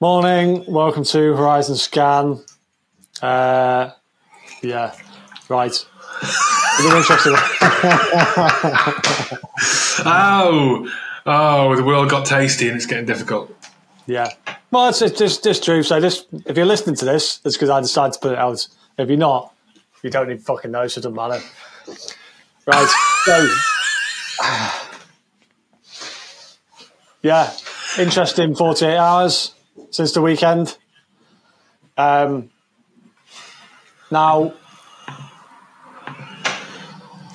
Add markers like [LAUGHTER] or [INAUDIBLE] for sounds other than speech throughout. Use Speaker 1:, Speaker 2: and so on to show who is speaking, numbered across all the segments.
Speaker 1: Morning, welcome to Horizon Scan. Uh, yeah, right. Interesting. [LAUGHS]
Speaker 2: Oh, oh, the world got tasty and it's getting difficult.
Speaker 1: Yeah. Well, it's, it's just, just true. So, this, if you're listening to this, it's because I decided to put it out. If you're not, you don't even fucking know, so it doesn't matter. Right. So, [SIGHS] yeah, interesting 48 hours since the weekend. Um, now,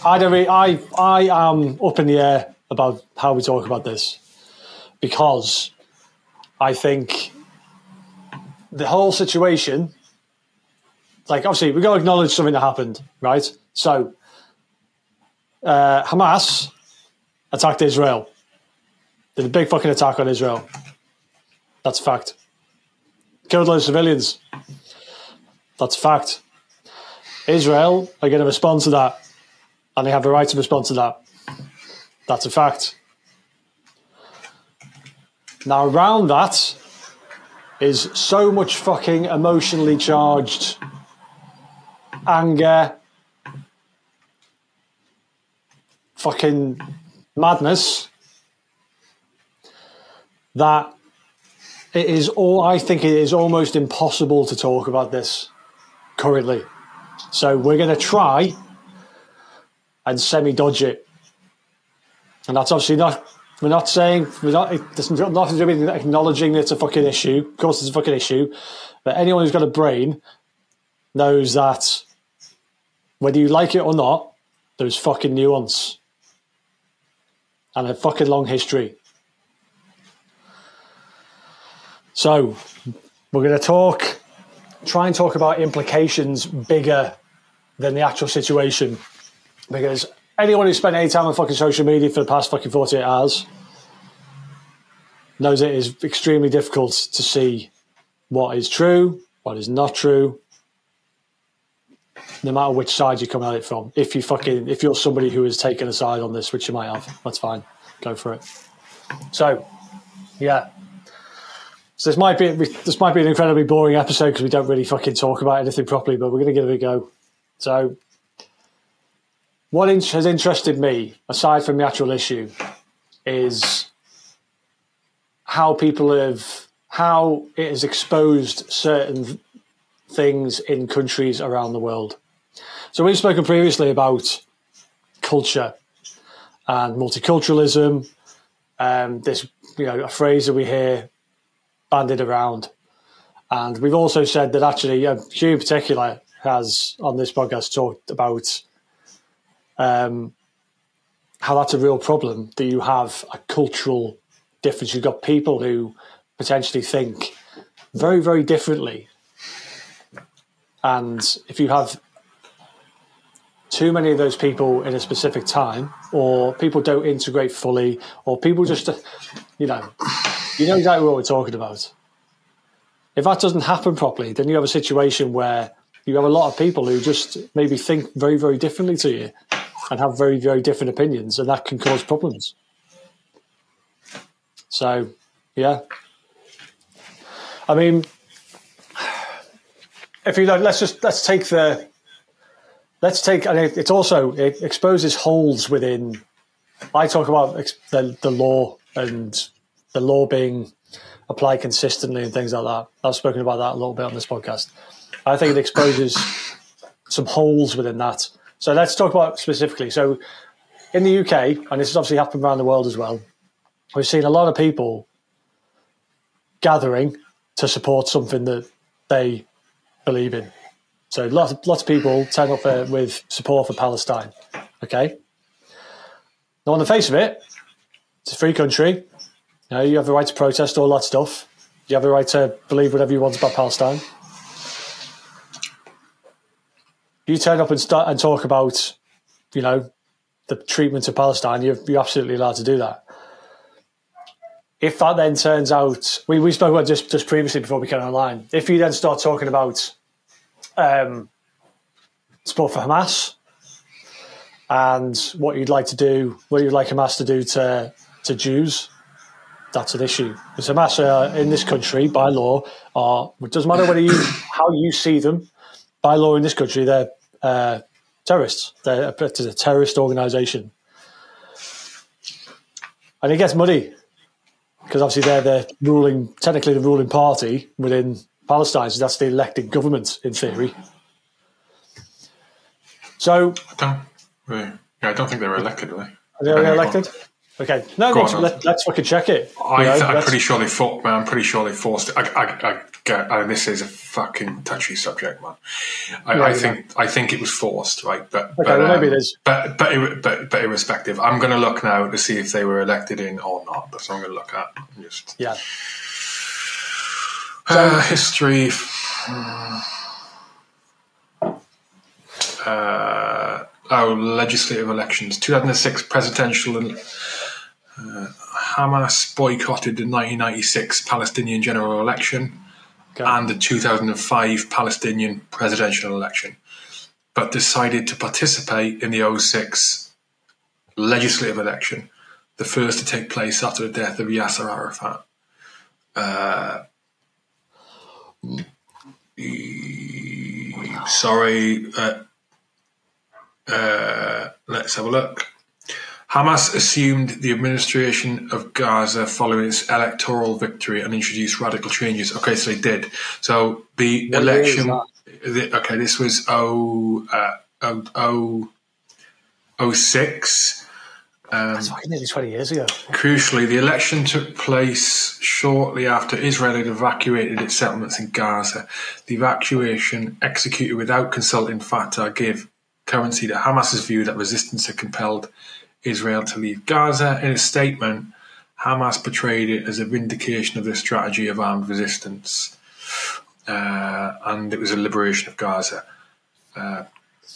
Speaker 1: I don't. Really, I I am up in the air about how we talk about this because I think the whole situation, like obviously, we have got to acknowledge something that happened, right? So, uh, Hamas attacked Israel. Did a big fucking attack on Israel. That's fact. Killed loads of civilians. That's fact. Israel are going to respond to that, and they have the right to respond to that. That's a fact. Now, around that is so much fucking emotionally charged anger, fucking madness that it is all I think it is almost impossible to talk about this currently. So we're going to try and semi dodge it. And that's obviously not, we're not saying, we're not, there's nothing to do with acknowledging it's a fucking issue. Of course, it's a fucking issue. But anyone who's got a brain knows that whether you like it or not, there's fucking nuance and a fucking long history. So we're going to talk, try and talk about implications bigger than the actual situation. Because anyone who's spent any time on fucking social media for the past fucking 48 hours knows it is extremely difficult to see what is true, what is not true, no matter which side you come at it from. If you fucking, if you're somebody who has taken a side on this, which you might have, that's fine. Go for it. So, yeah, so this might be this might be an incredibly boring episode because we don't really fucking talk about anything properly, but we're going to give it a go. So, what has interested me, aside from the actual issue, is how people have how it has exposed certain things in countries around the world. So we've spoken previously about culture and multiculturalism. Um, this, you know, a phrase that we hear bandied around. And we've also said that actually, uh, Hugh in particular has on this podcast talked about um, how that's a real problem that you have a cultural difference. You've got people who potentially think very, very differently. And if you have too many of those people in a specific time, or people don't integrate fully, or people just, you know, you know exactly what we're talking about. If that doesn't happen properly, then you have a situation where you have a lot of people who just maybe think very, very differently to you and have very, very different opinions, and that can cause problems. So, yeah. I mean, if you like, let's just let's take the let's take and it, it's also it exposes holes within. I talk about the the law and the law being applied consistently and things like that. I've spoken about that a little bit on this podcast. I think it exposes some holes within that. So let's talk about specifically. So in the UK, and this has obviously happened around the world as well, we've seen a lot of people gathering to support something that they believe in. So lots of, lots of people turn up with support for Palestine. Okay. Now, on the face of it, it's a free country. You, know, you have the right to protest all that stuff. You have the right to believe whatever you want about Palestine. You turn up and start and talk about, you know, the treatment of Palestine. You're, you're absolutely allowed to do that. If that then turns out, we, we spoke about just just previously before we came online. If you then start talking about um, support for Hamas and what you'd like to do, what you'd like Hamas to do to to Jews, that's an issue. Because Hamas uh, in this country, by law, are it doesn't matter whether you [COUGHS] how you see them. By law in this country, they're uh, terrorists. They're a, it's a terrorist organisation, and it gets muddy because obviously they're the ruling, technically the ruling party within Palestine. So that's the elected government in theory. So,
Speaker 2: I don't. Really, yeah, I don't think they were elected, really.
Speaker 1: are they elected? Okay, no,
Speaker 2: Go
Speaker 1: let's, let, let's fucking check it.
Speaker 2: I,
Speaker 1: You know,
Speaker 2: I'm pretty sure they fought, man. I'm pretty sure they forced it. I, I, I get, I, this is a fucking touchy subject, man. I,
Speaker 1: Yeah,
Speaker 2: I think, I think it was forced, right? But,
Speaker 1: Okay,
Speaker 2: but,
Speaker 1: well, maybe
Speaker 2: um,
Speaker 1: it is.
Speaker 2: But, but, but, but irrespective, I'm going to look now to see if they were elected in or not. That's what I'm going to look at. Just
Speaker 1: Yeah.
Speaker 2: uh, history. Uh, oh, legislative elections. 2006 presidential and uh, Hamas boycotted the 1996 Palestinian general election
Speaker 1: Okay.
Speaker 2: and the 2005 Palestinian presidential election, but decided to participate in the 06 legislative election, the first to take place after the death of Yasser Arafat. Uh, sorry, uh, uh, let's have a look. Hamas assumed the administration of Gaza following its electoral victory and introduced radical changes. Okay, so they did. So the
Speaker 1: What
Speaker 2: election. The, okay, this was oh, uh, oh, oh, oh six. Um,
Speaker 1: It's fucking nearly 20 years ago.
Speaker 2: Crucially, the election took place shortly after Israel had evacuated its settlements in Gaza. The evacuation, executed without consulting Fatah, gave currency to Hamas's view that resistance had compelled Israel to leave Gaza. In a statement, Hamas portrayed it as a vindication of their strategy of armed resistance, uh, and it was a liberation of Gaza. Uh,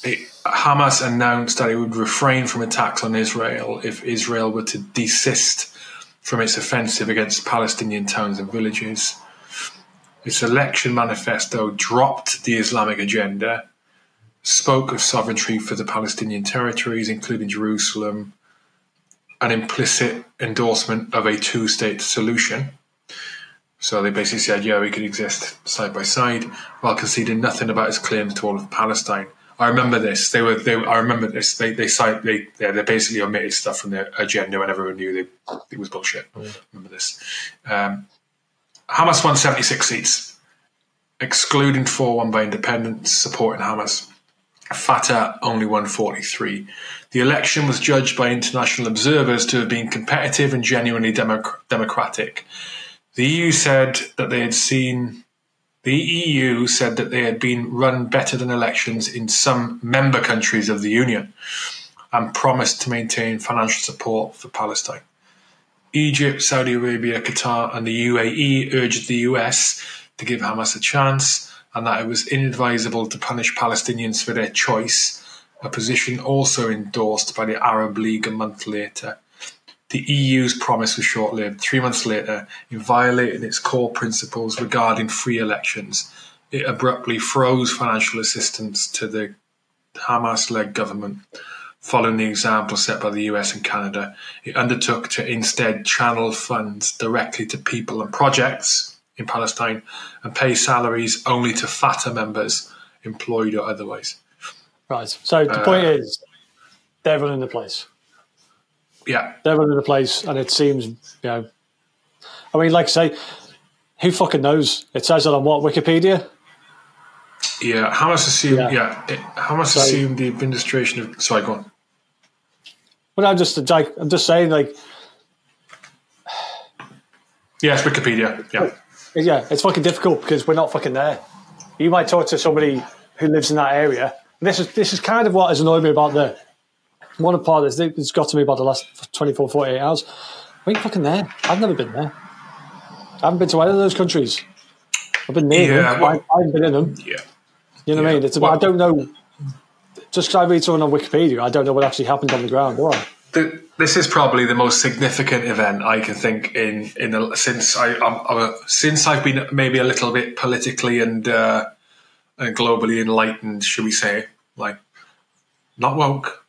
Speaker 2: it, Hamas announced that it would refrain from attacks on Israel if Israel were to desist from its offensive against Palestinian towns and villages. Its election manifesto dropped the Islamic agenda, spoke of sovereignty for the Palestinian territories, including Jerusalem, an implicit endorsement of a two state solution. So they basically said, yeah, we could exist side by side, while conceding nothing about his claims to all of Palestine. I remember this. They were. They, I remember this. They. They. Cite, they. Yeah, they basically omitted stuff from their agenda, and everyone knew they, it was bullshit. Remember this. Um, Hamas won seventy six seats, excluding four won by independents supporting Hamas. Fatah only won 43. The election was judged by international observers to have been competitive and genuinely democ- democratic. The EU said that they had seen the EU said that they had been run better than elections in some member countries of the Union and promised to maintain financial support for Palestine. Egypt, Saudi Arabia, Qatar, and the UAE urged the US to give Hamas a chance and that it was inadvisable to punish Palestinians for their choice, a position also endorsed by the Arab League a month later. The EU's promise was short lived. Three months later, in violating its core principles regarding free elections, it abruptly froze financial assistance to the Hamas led government. Following the example set by the US and Canada, it undertook to instead channel funds directly to people and projects in Palestine and pay salaries only to Fatah members, employed or otherwise.
Speaker 1: Right. So the point uh, is, they're running the place.
Speaker 2: Yeah,
Speaker 1: They're running the place, and it seems, you know, I mean, like I say, who fucking knows? It says that on what Wikipedia.
Speaker 2: yeah. Hamas assumed.
Speaker 1: Yeah.
Speaker 2: Yeah, it, Hamas
Speaker 1: So-
Speaker 2: assumed the administration of. Sorry, go on.
Speaker 1: But I'm just like, I'm just saying, like,
Speaker 2: Yes, Wikipedia. Yeah,
Speaker 1: yeah, it's fucking difficult because we're not fucking there. You might talk to somebody who lives in that area. This is this is kind of what has annoyed me about the one part this. It's got to me about the last 24, 48 hours. We ain't fucking there. I've never been there. I haven't been to either of those countries. I've been near
Speaker 2: Yeah,
Speaker 1: them.
Speaker 2: well-
Speaker 1: I, I haven't been in them.
Speaker 2: yeah.
Speaker 1: You know what I mean? It's,
Speaker 2: Well-
Speaker 1: I don't know. Just because I read something on Wikipedia, I don't know what actually happened on the ground, I?
Speaker 2: The, this is probably the most significant event I can think in in a, since I I'm, I'm a, since I've been maybe a little bit politically and uh, and globally enlightened, should we say? Like not woke,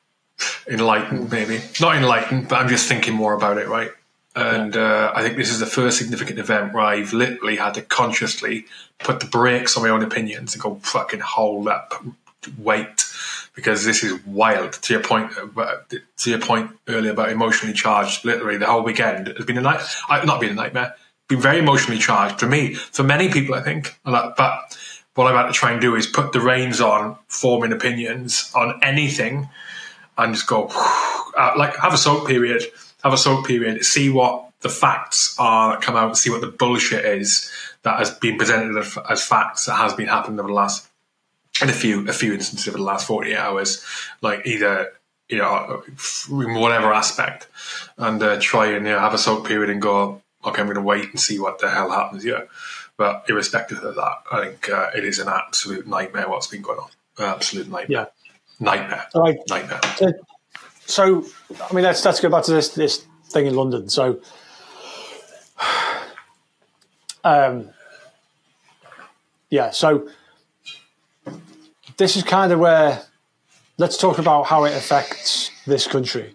Speaker 2: enlightened maybe not enlightened, but I'm just thinking more about it, right? And uh, I think this is the first significant event where I've literally had to consciously put the brakes on my own opinions and go fucking hold up, wait, because this is wild. To your point, uh, to your point earlier about emotionally charged, literally the whole weekend has been a night, not been a nightmare, been very emotionally charged for me, for many people, I think. But what I've had to try and do is put the reins on forming opinions on anything and just go, [SIGHS] uh, like, have a soak period have a soak period, see what the facts are that come out, see what the bullshit is that has been presented as facts that has been happening over the last in a few a few instances over the last 48 hours, like either you know in whatever aspect, and uh, try and you know, have a soak period and go, okay, I'm going to wait and see what the hell happens here. But irrespective of that, I think uh, it is an absolute nightmare what's been going on. An absolute nightmare. Yeah. Nightmare. Right. Nightmare.
Speaker 1: So, I mean, let's let's go back to this this thing in London. So, [SIGHS] um, yeah. So, this is kind of where let's talk about how it affects this country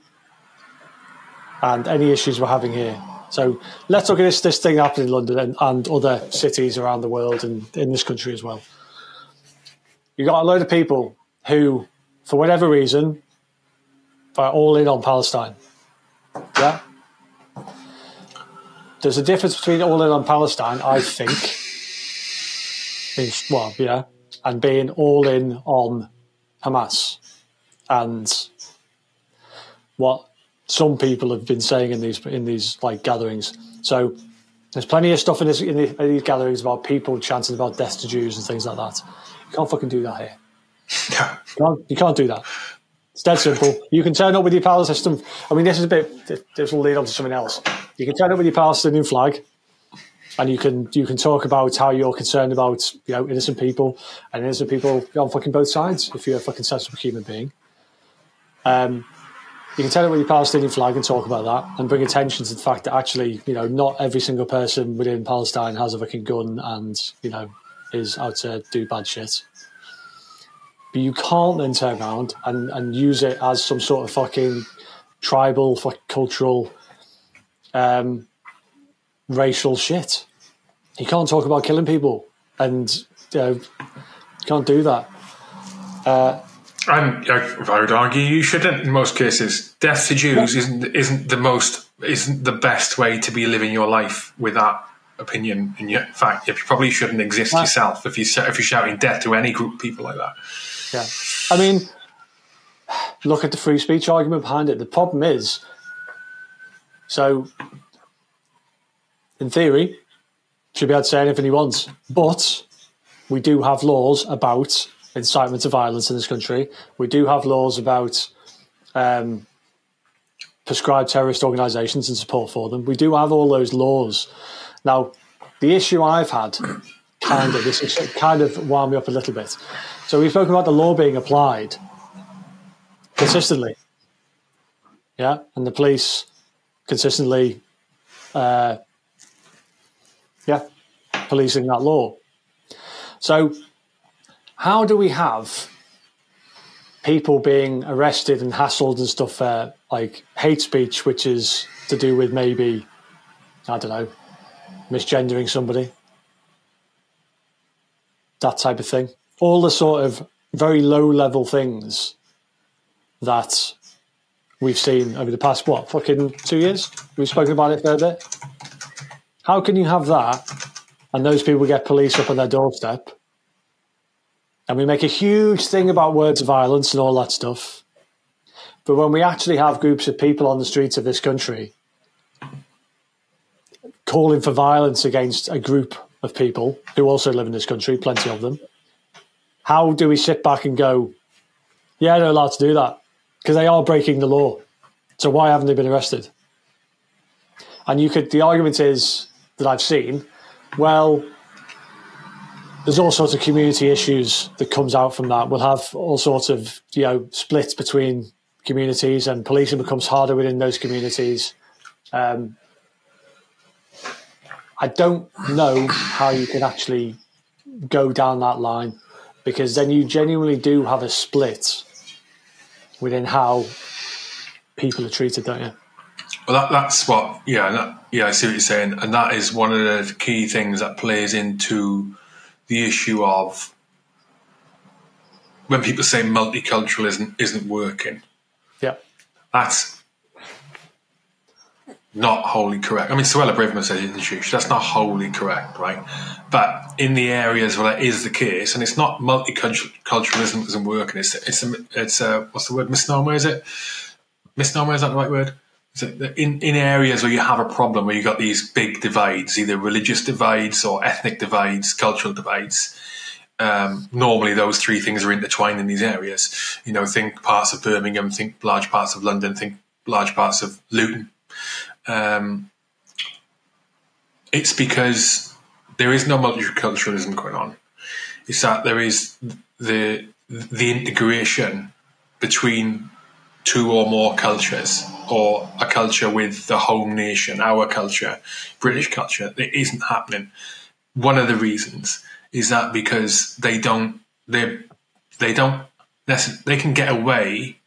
Speaker 1: and any issues we're having here. So let's look at this this thing happening in London and, and other cities around the world and in this country as well. You've got a load of people who, for whatever reason, are all in on Palestine. Yeah. There's a difference between all in on Palestine, I think. Well, yeah, and being all in on Hamas, and what some people have been saying in these in these like gatherings. So there's plenty of stuff in, this, in, the, in these gatherings about people chanting about death to Jews and things like that. You can't fucking do that here. You can't, you can't do that. It's dead simple. You can turn up with your power system. I mean, this is a bit. This will lead on to something else. You can turn up with your Palestinian flag, and you can you can talk about how you're concerned about you know innocent people and innocent people on fucking both sides. If you're a fucking sensible human being, um, you can turn up with your Palestinian flag and talk about that, and bring attention to the fact that actually, you know, not every single person within Palestine has a fucking gun and you know is out to do bad shit. But you can't then turn around and, and use it as some sort of fucking tribal, fucking cultural, um, racial shit. You can't talk about killing people, and you, know, can't do that.
Speaker 2: Uh, and uh, I would argue you shouldn't. In most cases, death to Jews isn't isn't the most isn't the best way to be living your life with that opinion. In fact, you probably shouldn't exist yourself if you if you're shouting death to any group of people like that.
Speaker 1: Yeah. I mean, look at the free speech argument behind it. The problem is, so in theory, should be able to say anything he wants, but we do have laws about incitement to violence in this country. We do have laws about um, prescribed terrorist organisations and support for them. We do have all those laws. Now, the issue I've had, kind of, this kind of wound me up a little bit, so we've spoken about the law being applied consistently. Yeah, and the police consistently, uh, yeah, policing that law. So, how do we have people being arrested and hassled and stuff for like hate speech, which is to do with maybe, I don't know, misgendering somebody, that type of thing? all the sort of very low level things that we've seen over the past what fucking two years. We've spoken about it for a bit. How can you have that and those people get police up on their doorstep? And we make a huge thing about words of violence and all that stuff. But when we actually have groups of people on the streets of this country calling for violence against a group of people who also live in this country, plenty of them, how do we sit back and go, yeah, they're allowed to do that because they are breaking the law. So why haven't they been arrested? And you could, the argument is that I've seen, well, there's all sorts of community issues that comes out from that. We'll have all sorts of, you know, splits between communities and policing becomes harder within those communities. Um, I don't know how you can actually go down that line because then you genuinely do have a split within how people are treated, don't you?
Speaker 2: Well, that, that's what, yeah, that, yeah, I see what you're saying, and that is one of the key things that plays into the issue of when people say multiculturalism isn't working.
Speaker 1: Yeah.
Speaker 2: That's not wholly correct. I mean, Suella Braverman said in the. That's not wholly correct, right? But in the areas where that is the case, and it's not multiculturalism isn't working. It's it's a, it's a what's the word misnomer? Is it misnomer? Is that the right word? In in areas where you have a problem where you've got these big divides, either religious divides or ethnic divides, cultural divides. Um, normally, those three things are intertwined in these areas. You know, think parts of Birmingham, think large parts of London, think large parts of Luton um, it's because there is no multiculturalism going on. It's that there is the the integration between two or more cultures, or a culture with the home nation, our culture, British culture, It isn't happening. One of the reasons is that because they don't they they don't they can get away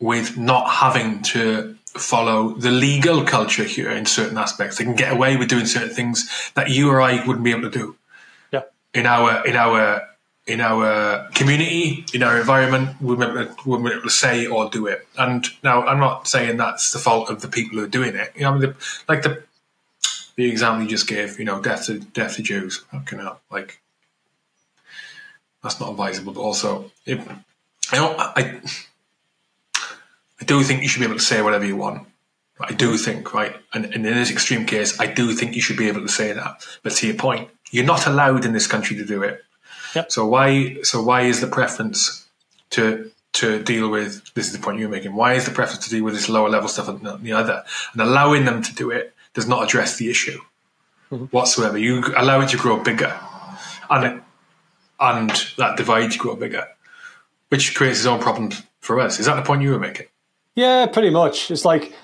Speaker 2: with not having to follow the legal culture here in certain aspects. They can get away with doing certain things that you or I wouldn't be able to do.
Speaker 1: Yeah.
Speaker 2: In our in our in our community, in our environment, we be able to say or do it. And now, I'm not saying that's the fault of the people who are doing it. You know, I mean, the, like the the example you just gave, you know, death to death to Jews. Fucking hell, like that's not advisable. But also, it, I don't, I I do think you should be able to say whatever you want. I do think, right, and, and, in this extreme case, I do think you should be able to say that. But to your point, you're not allowed in this country to do it.
Speaker 1: Yep.
Speaker 2: So why? So why is the preference to to deal with? This is the point you're making. Why is the preference to deal with this lower level stuff and the other? And allowing them to do it does not address the issue mm-hmm. whatsoever. You allow it to grow bigger, and it, and that divide to grow bigger, which creates its own problems for us. Is that the point you were making?
Speaker 1: Yeah, pretty much. It's like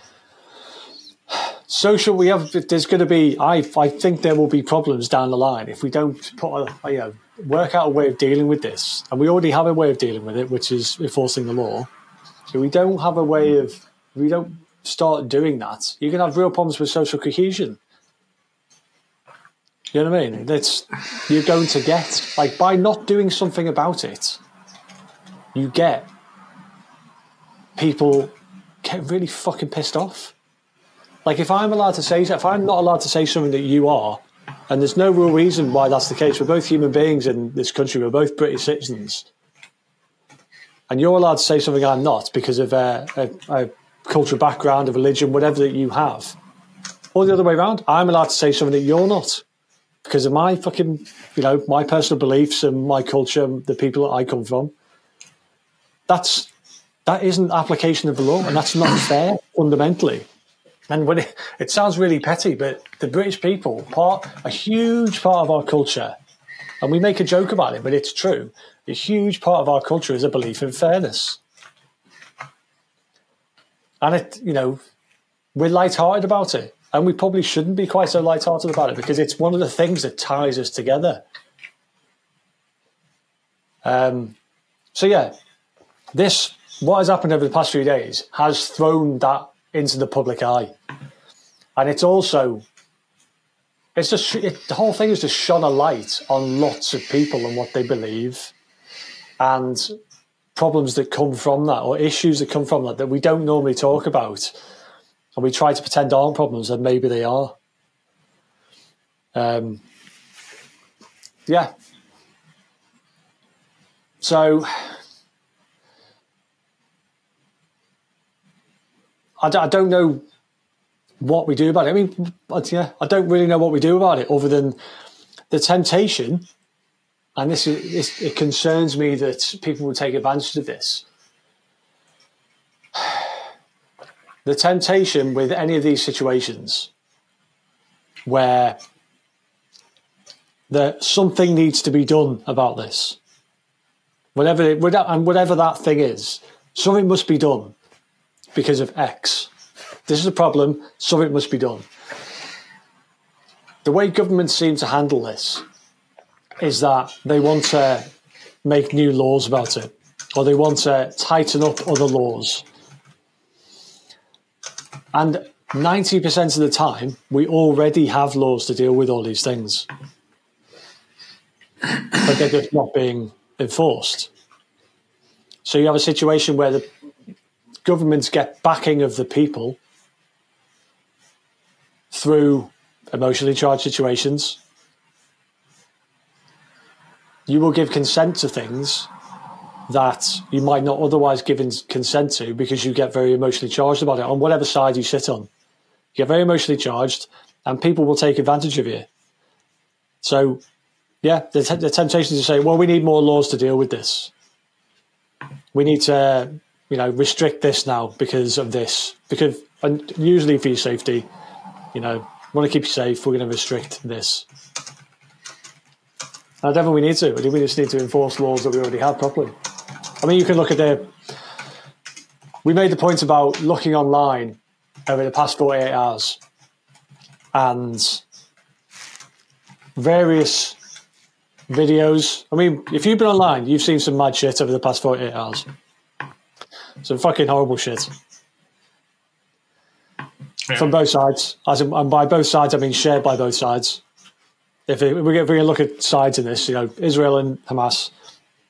Speaker 1: social. We have. There's going to be. I. I think there will be problems down the line if we don't put a. You know, work out a way of dealing with this, and we already have a way of dealing with it, which is enforcing the law. So we don't have a way of. We don't start doing that. You can have real problems with social cohesion. You know what I mean? That's you're going to get like by not doing something about it, you get people get really fucking pissed off. Like if I'm allowed to say, if I'm not allowed to say something that you are, and there's no real reason why that's the case. We're both human beings in this country. We're both British citizens, and you're allowed to say something I'm not because of a, a, a cultural background, a religion, whatever that you have. Or the other way around, I'm allowed to say something that you're not because of my fucking, you know, my personal beliefs and my culture, the people that I come from. That's that isn't application of the law, and that's not fair fundamentally. And when it, it sounds really petty, but the British people, part a huge part of our culture, and we make a joke about it, but it's true. A huge part of our culture is a belief in fairness, and it, you know, we're light-hearted about it, and we probably shouldn't be quite so light-hearted about it because it's one of the things that ties us together. Um, so yeah, this what has happened over the past few days has thrown that into the public eye, and it's also it's just it, the whole thing is just shone a light on lots of people and what they believe, and problems that come from that or issues that come from that that we don't normally talk about, and we try to pretend aren't problems and maybe they are. Um, yeah. So I, I don't know what we do about it. I mean, yeah, I don't really know what we do about it other than the temptation. And this is it concerns me that people will take advantage of this. [SIGHS] The temptation with any of these situations where that something needs to be done about this, whatever it, and whatever that thing is, something must be done because of X. This is a problem, something must be done. The way governments seem to handle this is that they want to make new laws about it, or they want to tighten up other laws. And 90% of the time, we already have laws to deal with all these things. but they're just not being enforced. So you have a situation where the governments get backing of the people through emotionally charged situations. You will give consent to things that you might not otherwise give consent to because you get very emotionally charged about it on whatever side you sit on. You get very emotionally charged, and people will take advantage of you. So, yeah, the, t- the temptation to say, well, we need more laws to deal with this. We need to, you know, restrict this now because of this. Because and usually for your safety, you know, want to keep you safe, we're going to restrict this. I don't think we need to. We just need to enforce laws that we already have properly. I mean, you can look at the. We made the point about looking online over the past 48 hours and various videos. I mean, if you've been online, you've seen some mad shit over the past 48 hours. Some fucking horrible shit. Yeah. From both sides. As in, and by both sides, I mean shared by both sides. If, it, if we're going to look at sides in this, you know, Israel and Hamas,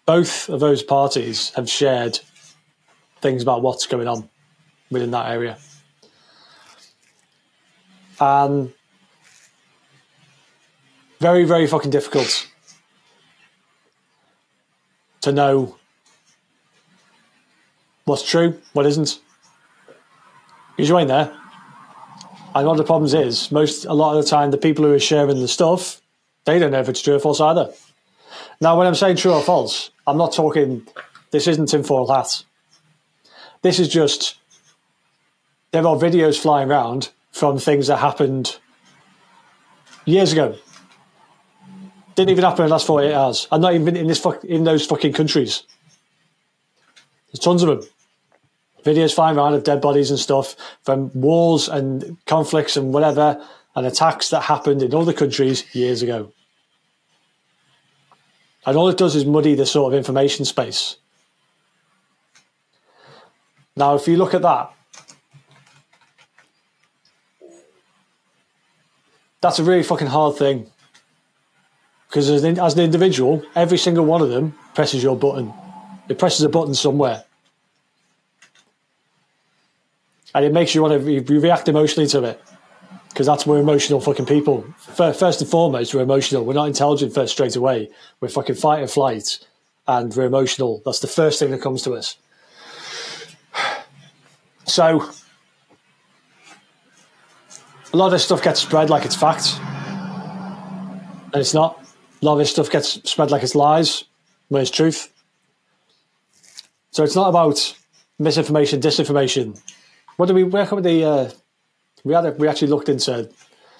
Speaker 1: both of those parties have shared things about what's going on within that area. And very, very fucking difficult to know what's true, what isn't. Because you ain't there. And one of the problems is, most a lot of the time, the people who are sharing the stuff, they don't know if it's true or false either. Now, when I'm saying true or false, I'm not talking. This isn't tinfoil hat. This is just there are videos flying around from things that happened years ago. Didn't even happen in the last 48 hours. I'm not even in this fuck, in those fucking countries. There's tons of them. Videos flying around of dead bodies and stuff from wars and conflicts and whatever, and attacks that happened in other countries years ago. And all it does is muddy the sort of information space. Now, if you look at that, that's a really fucking hard thing. Because as an, as an individual, every single one of them presses your button. It presses a button somewhere. And it makes you want to re- react emotionally to it because that's we're emotional fucking people. First and foremost, we're emotional. We're not intelligent first straight away. We're fucking fight or flight, and we're emotional. That's the first thing that comes to us. [SIGHS] So, a lot of this stuff gets spread like it's fact, and it's not. A lot of this stuff gets spread like it's lies, when it's truth. So it's not about misinformation, disinformation. What do we? Where come the uh, we had a, we actually looked into.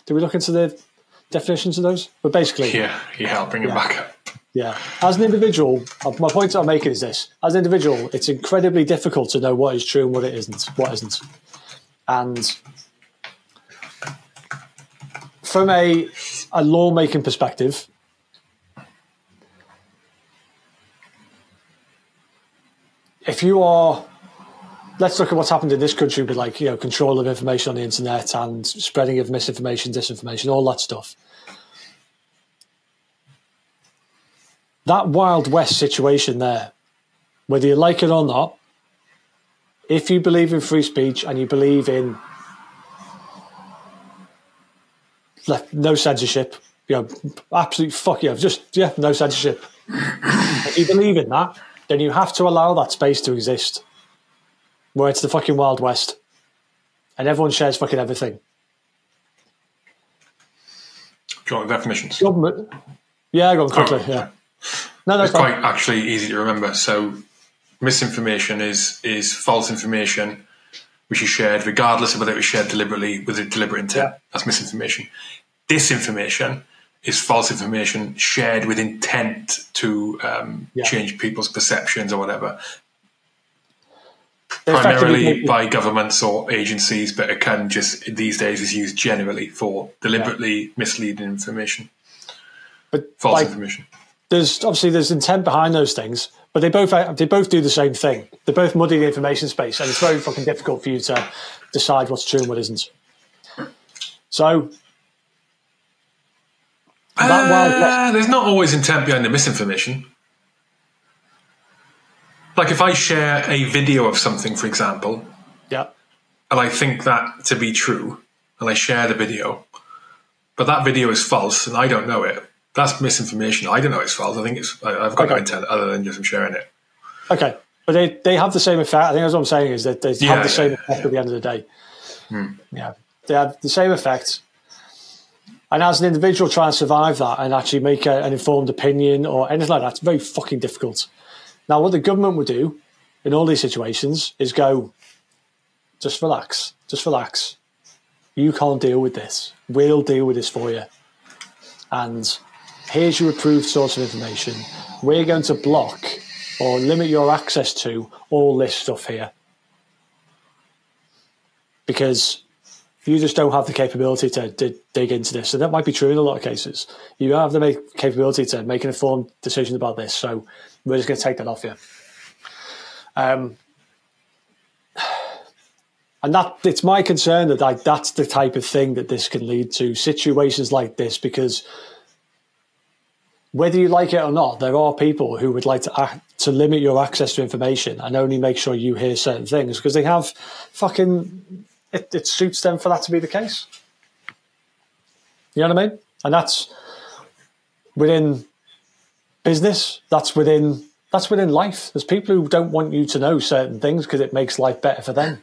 Speaker 1: Did we look into the definitions of those? But basically,
Speaker 2: yeah, yeah, I'll bring yeah. it back up.
Speaker 1: Yeah, as an individual, uh, my point I'm making is this: as an individual, it's incredibly difficult to know what is true and what it isn't, what isn't, and from a a lawmaking perspective, if you are let's look at what's happened in this country with like you know control of information on the internet and spreading of misinformation, disinformation, all that stuff. That Wild West situation there, whether you like it or not, if you believe in free speech and you believe in no censorship, you know, absolute fuck you, just yeah, no censorship. if you believe in that, then you have to allow that space to exist where it's the fucking Wild West and everyone shares fucking everything.
Speaker 2: Do you want the definitions?
Speaker 1: Government. Yeah, go on quickly. Oh, yeah.
Speaker 2: No, no, it's quite actually easy to remember. So, misinformation is is false information which is shared, regardless of whether it was shared deliberately with a deliberate intent. Yeah. That's misinformation. Disinformation is false information shared with intent to um, yeah. change people's perceptions or whatever primarily by governments or agencies, but it can just these days is used generally for deliberately yeah. misleading information,
Speaker 1: but
Speaker 2: false like, information.
Speaker 1: There's obviously there's intent behind those things, but they both they both do the same thing. They both muddy the information space, and it's very fucking difficult for you to decide what's true and what isn't. So
Speaker 2: uh, there's not always intent behind the misinformation. Like if I share a video of something, for example,
Speaker 1: yeah,
Speaker 2: and I think that to be true, and I share the video, but that video is false and I don't know it. That's misinformation. I don't know it's false. I think it's. I, have got okay. no intent other than just I'm sharing it.
Speaker 1: Okay, but they, they have the same effect. I think that's what I'm saying is that they yeah, have the same yeah, effect yeah. at the end of the day. Hmm. Yeah, they have the same effect. And as an individual trying to survive that and actually make a, an informed opinion or anything like that, it's very fucking difficult. Now, what the government would do in all these situations is go, just relax, just relax. You can't deal with this. We'll deal with this for you. And here's your approved source of information. We're going to block or limit your access to all this stuff here. Because you just don't have the capability to, dig into this. So that might be true in a lot of cases. You have the make, capability to make an informed decision about this. So we're just going to take that off you. Um, and that it's my concern that like, that's the type of thing that this can lead to situations like this because whether you like it or not, there are people who would like to act, to limit your access to information and only make sure you hear certain things because they have fucking it, it suits them for that to be the case. You know what I mean? And that's within business. That's within that's within life. There's people who don't want you to know certain things because it makes life better for them.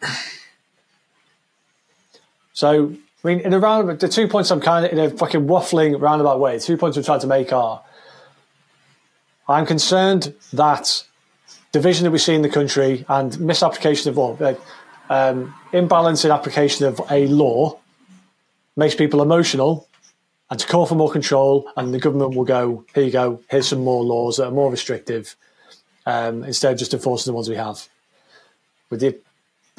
Speaker 1: So, I mean, in a round, the two points I'm kind of in a fucking waffling roundabout way. Two points I'm trying to make are: I'm concerned that division that we see in the country and misapplication of law, uh, um, imbalance in application of a law, makes people emotional, and to call for more control, and the government will go, "Here you go. Here's some more laws that are more restrictive." Um, instead of just enforcing the ones we have. With the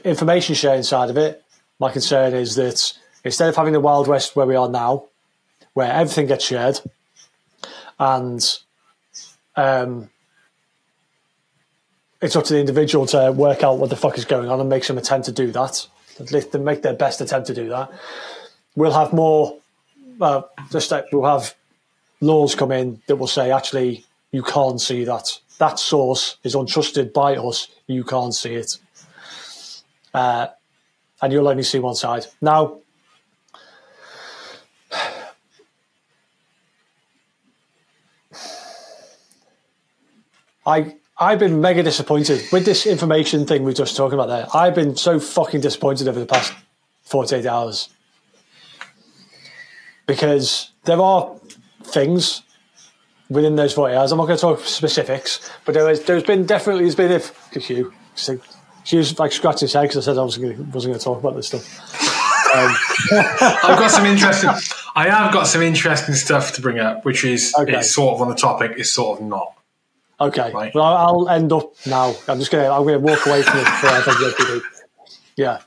Speaker 1: information sharing side of it, my concern is that instead of having the Wild West where we are now, where everything gets shared, and um, it's up to the individual to work out what the fuck is going on and make some attempt to do that. At To make their best attempt to do that. We'll have more. Uh, just we'll have laws come in that will say actually you can't see that. That source is untrusted by us. You can't see it, uh, and you'll only see one side. Now, I I've been mega disappointed with this information thing we are just talking about there. I've been so fucking disappointed over the past 48 hours because there are things within those 40 hours. I'm not going to talk specifics, but there has, there's been definitely, there's been, if, you, she was like scratching his head because I said I wasn't going, to, wasn't going to talk about this stuff. Um, [LAUGHS]
Speaker 2: I've got some interesting, I have got some interesting stuff to bring up, which is, okay. it's sort of on the topic, it's sort of not.
Speaker 1: Okay. Right. Well, I'll end up now. I'm just gonna I'm gonna walk away from it yeah.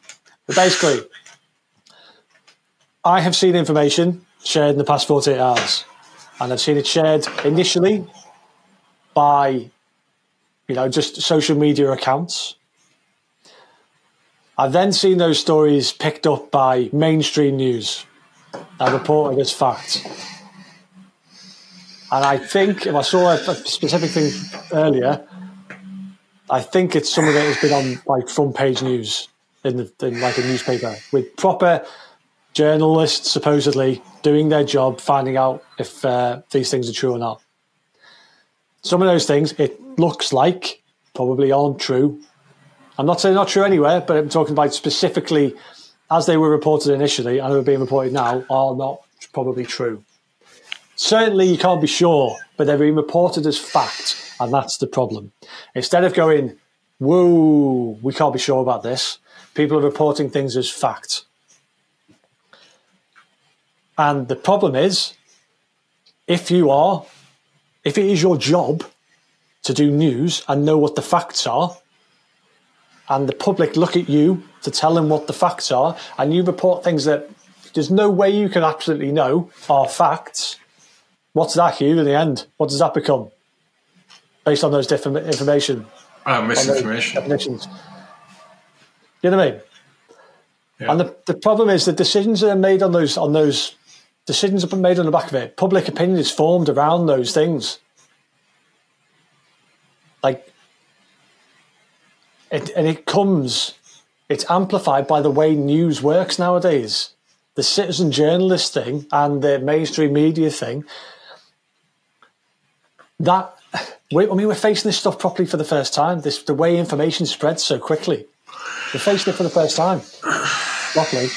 Speaker 1: But basically, I have seen information shared in the past 48 hours, and I've seen it shared initially by, you know, just social media accounts. I've then seen those stories picked up by mainstream news and reported as fact. And I think if I saw a, a specific thing earlier, I think it's some of it has been on like front page news in, the, in like a newspaper with proper journalists supposedly doing their job, finding out if uh, these things are true or not. Some of those things it looks like probably aren't true. I'm not saying not true anywhere, but I'm talking about specifically as they were reported initially and are being reported now are not probably true. Certainly, you can't be sure, but they're being reported as fact, and that's the problem. Instead of going, whoa, we can't be sure about this, people are reporting things as fact. And the problem is, if you are, if it is your job to do news and know what the facts are, and the public look at you to tell them what the facts are, and you report things that there's no way you can absolutely know are facts, What's that, Hugh, in the end? What does that become? Based on those different information.
Speaker 2: Oh, misinformation.
Speaker 1: Definitions. You know what I mean? And the, the problem is the decisions that are made on those on those decisions are made on the back of it. Public opinion is formed around those things. Like it and it comes it's amplified by the way news works nowadays. The citizen journalist thing and the mainstream media thing. That we, I mean, we're facing this stuff properly for the first time. This the way information spreads so quickly. We're facing it for the first time properly.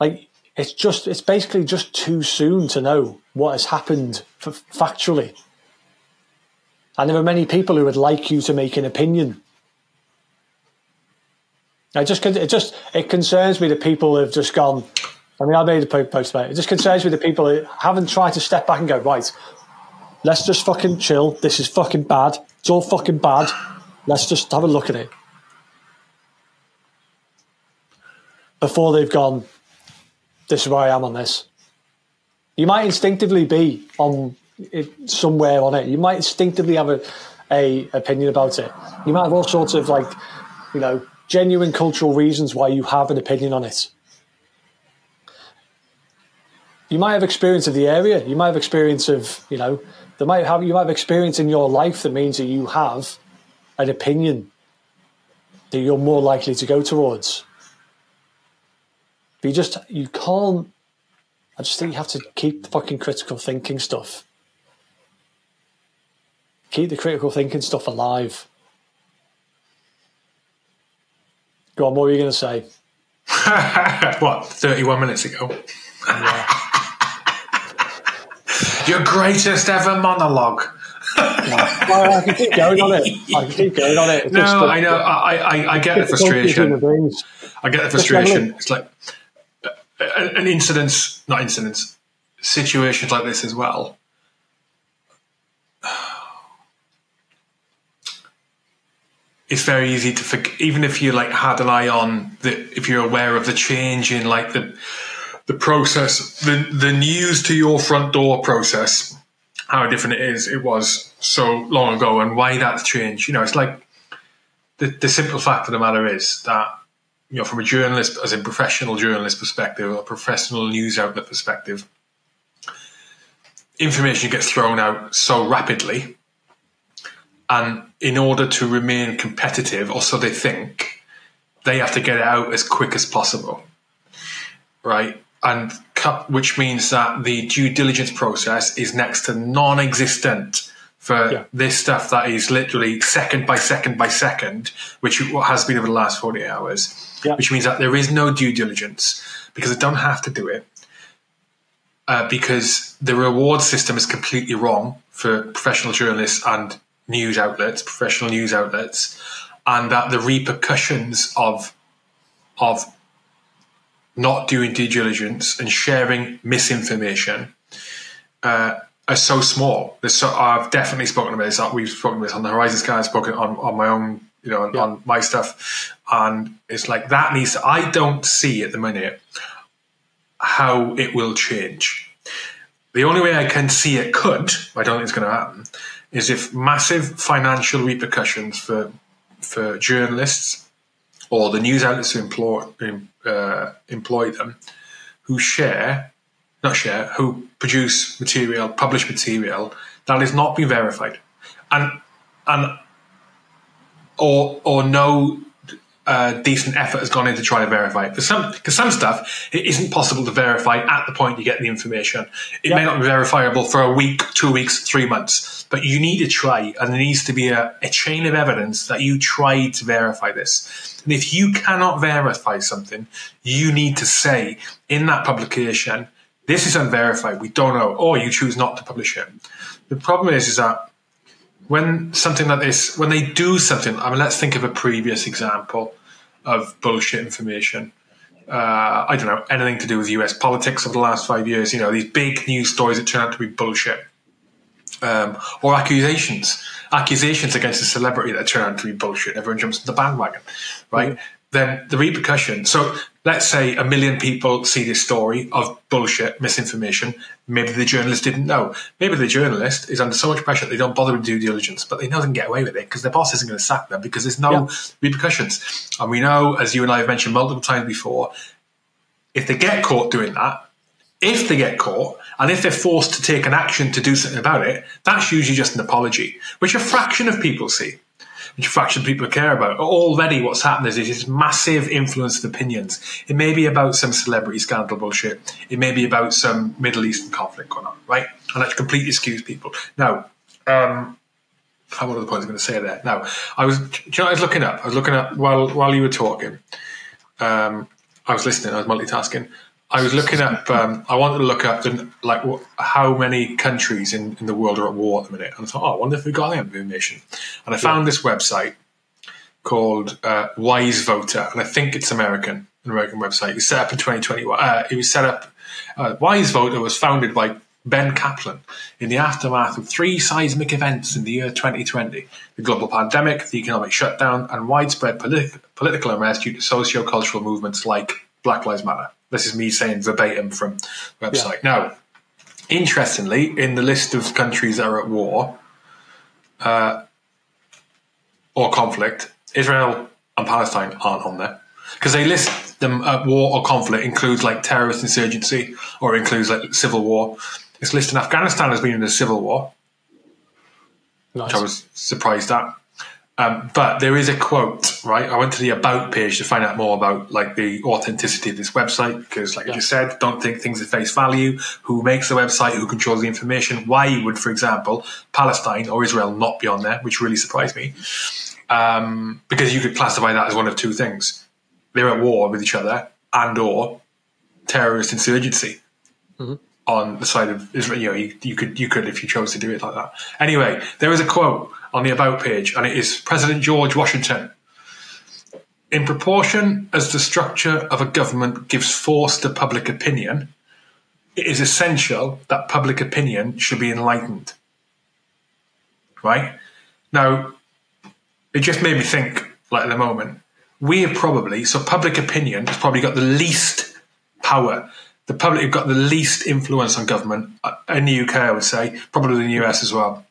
Speaker 1: Like it's just it's basically just too soon to know what has happened f- factually. And there are many people who would like you to make an opinion. I just it just it concerns me that people have just gone. I mean, I made a post about it. It just concerns me the people who haven't tried to step back and go right. Let's just fucking chill. This is fucking bad. It's all fucking bad. Let's just have a look at it. Before they've gone, this is where I am on this. You might instinctively be on it, somewhere on it. You might instinctively have a, a opinion about it. You might have all sorts of like, you know, genuine cultural reasons why you have an opinion on it. You might have experience of the area. You might have experience of, you know, there might have you might have experience in your life that means that you have an opinion that you're more likely to go towards. But you just you can't. I just think you have to keep the fucking critical thinking stuff. Keep the critical thinking stuff alive. Go on, what were you going to say? [LAUGHS]
Speaker 2: what, 31 minutes ago? Yeah. Your greatest ever monologue.
Speaker 1: yeah. well, I can keep going on it. I can keep going on it.
Speaker 2: It's no, just, I know. I, I, I get the frustration. I get the frustration. It's like uh, uh, an incident, not incidents, situations like this as well. It's very easy to forget, even if you like had an eye on the, if you're aware of the change in like the the process, the the news to your front door process, how different it is. It was so long ago, and why that's changed. You know, it's like the the simple fact of the matter is that you know, from a journalist, as a professional journalist perspective, or a professional news outlet perspective, information gets thrown out so rapidly. And in order to remain competitive, or so they think, they have to get it out as quick as possible. Right? And which means that the due diligence process is next to non existent for yeah. this stuff that is literally second by second by second, which has been over the last 48 hours yeah. which means that there is no due diligence because I don't have to do it. Uh, because the reward system is completely wrong for professional journalists and news outlets, professional news outlets, and that the repercussions of of not doing due diligence and sharing misinformation uh, are so small. So I've definitely spoken about this. We've spoken about this on the Horizon Scan. I've spoken on, on my own you know, on, yeah. on my stuff. And it's like that needs, I don't see at the minute how it will change. The only way I can see it could, I don't think it's going to happen, is if massive financial repercussions for for journalists or the news outlets who employ uh, employ them, who share, not share, who produce material, publish material that has not been verified, and and or or no uh, decent effort has gone in to try to verify it. Because some, because some stuff it isn't possible to verify at the point you get the information. It yep. may not be verifiable for a week, two weeks, three months, but you need to try, and there needs to be a, a chain of evidence that you tried to verify this. And if you cannot verify something, you need to say in that publication, "This is unverified. We don't know," or you choose not to publish it. The problem is, is that when something like this, when they do something, I mean, let's think of a previous example of bullshit information. Uh, I don't know, anything to do with US politics over the last five years, you know, these big news stories that turn out to be bullshit. Um, or accusations, accusations against a celebrity that turn out to be bullshit. Everyone jumps on the bandwagon, right? Mm-hmm. Then the repercussion. So let's say a million people see this story of bullshit, misinformation. Maybe the journalist didn't know. Maybe the journalist is under so much pressure they don't bother with due diligence, but they know they can get away with it because their boss isn't going to sack them because there's no yeah. repercussions. And we know, as you and I have mentioned multiple times before, if they get caught doing that, if they get caught, and if they're forced to take an action to do something about it, that's usually just an apology, which a fraction of people see fraction of people care about. Already, what's happened is this massive influence of opinions. It may be about some celebrity scandal bullshit. It may be about some Middle Eastern conflict going on, right? And that completely skews people. Now, um, what are the points I'm going to say there? Now, I was, you know, I was looking up. I was looking up while while you were talking. Um, I was listening. I was multitasking. I was looking up. Um, I wanted to look up the, like how many countries in, in the world are at war at the minute, and I thought, oh, I wonder if we got that information. And I found yeah. this website called uh, Wise Voter, and I think it's American, an American website. It was set up in 2021. Uh, it was set up. Uh, Wise Voter was founded by Ben Kaplan in the aftermath of three seismic events in the year 2020 the global pandemic, the economic shutdown, and widespread politi- political unrest due to socio cultural movements like Black Lives Matter. This is me saying verbatim from website. Yeah. Now, interestingly, in the list of countries that are at war uh, or conflict, Israel and Palestine aren't on there because they list them at war or conflict includes like terrorist insurgency or includes like civil war. It's listed Afghanistan as being in a civil war, nice. which I was surprised at. Um, but there is a quote, right? I went to the about page to find out more about like the authenticity of this website because, like yeah. you said, don't think things at face value. Who makes the website? Who controls the information? Why would, for example, Palestine or Israel not be on there? Which really surprised me um, because you could classify that as one of two things: they're at war with each other and/or terrorist insurgency. Mm-hmm on the side of Israel. You know, you, you, could you could if you chose to do it like that. Anyway, there is a quote on the about page, and it is President George Washington. In proportion as the structure of a government gives force to public opinion, it is essential that public opinion should be enlightened. Right now, it just made me think. Like at the moment, we have probably so public opinion has probably got the least power the public have got the least influence on government uh, in the UK, I would say, probably in the US as well.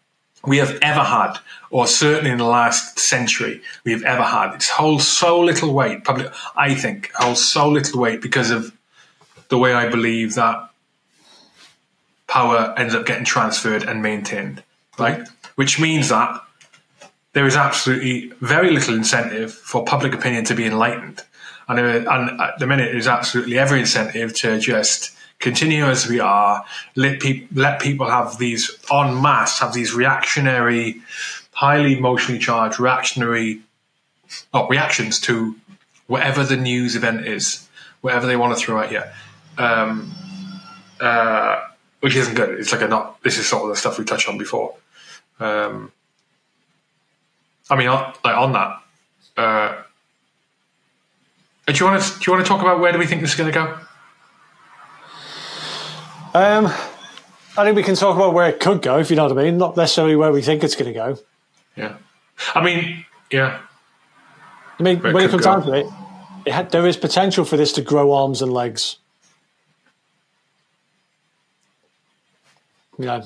Speaker 2: We have ever had, or certainly in the last century, we have ever had. It holds so little weight. Public, I think, holds so little weight because of the way I believe that power ends up getting transferred and maintained, right? Which means that there is absolutely very little incentive for public opinion to be enlightened and, uh, and at the minute, there's absolutely every incentive to just continue as we are, let, pe- let people have these en masse, have these reactionary, highly emotionally charged, reactionary oh, reactions to whatever the news event is, whatever they want to throw at you. Um, uh, which isn't good. It's like a not. This is sort of the stuff we touched on before. Um, I mean, like on that, uh, do you want to do you want to talk about where do we think this is going to go?
Speaker 1: Um, I think we can talk about where it could go, if you know what I mean. Not necessarily where we think it's going to go.
Speaker 2: Yeah, I mean, yeah.
Speaker 1: I mean, where when it, it comes go. down to it, it had, there is potential for this to grow arms and legs. Yeah.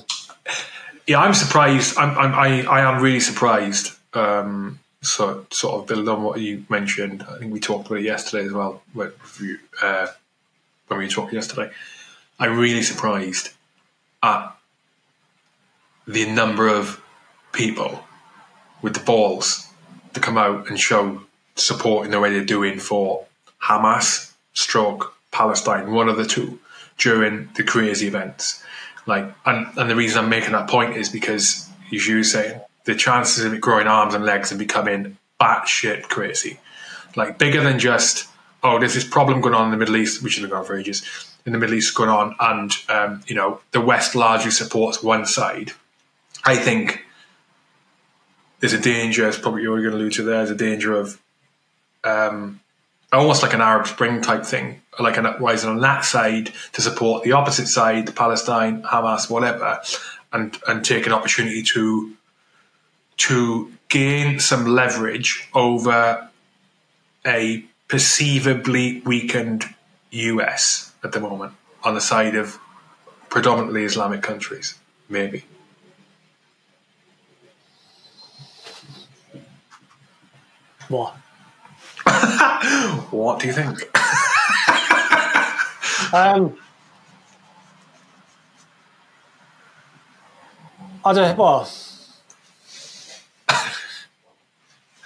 Speaker 2: Yeah, I'm surprised. I'm, I'm I, I am really surprised. Um, so sort of build on what you mentioned. I think we talked about it yesterday as well. When, uh, when we talked yesterday, I'm really surprised at the number of people with the balls to come out and show support in the way they're doing for Hamas, stroke Palestine, one of the two, during the crazy events. Like, and, and the reason I'm making that point is because, as you were saying, the chances of it growing arms and legs and becoming batshit crazy, like bigger than just oh, there's this problem going on in the Middle East, which has been going on for ages. In the Middle East, going on, and um, you know the West largely supports one side. I think there's a danger, as probably you're going to allude to there, there's a danger of um, almost like an Arab Spring type thing, like an uprising on that side to support the opposite side, Palestine, Hamas, whatever, and and take an opportunity to to gain some leverage over a perceivably weakened US at the moment on the side of predominantly Islamic countries? Maybe.
Speaker 1: What? [LAUGHS]
Speaker 2: What do you think?
Speaker 1: Um, I don't. Well, [LAUGHS]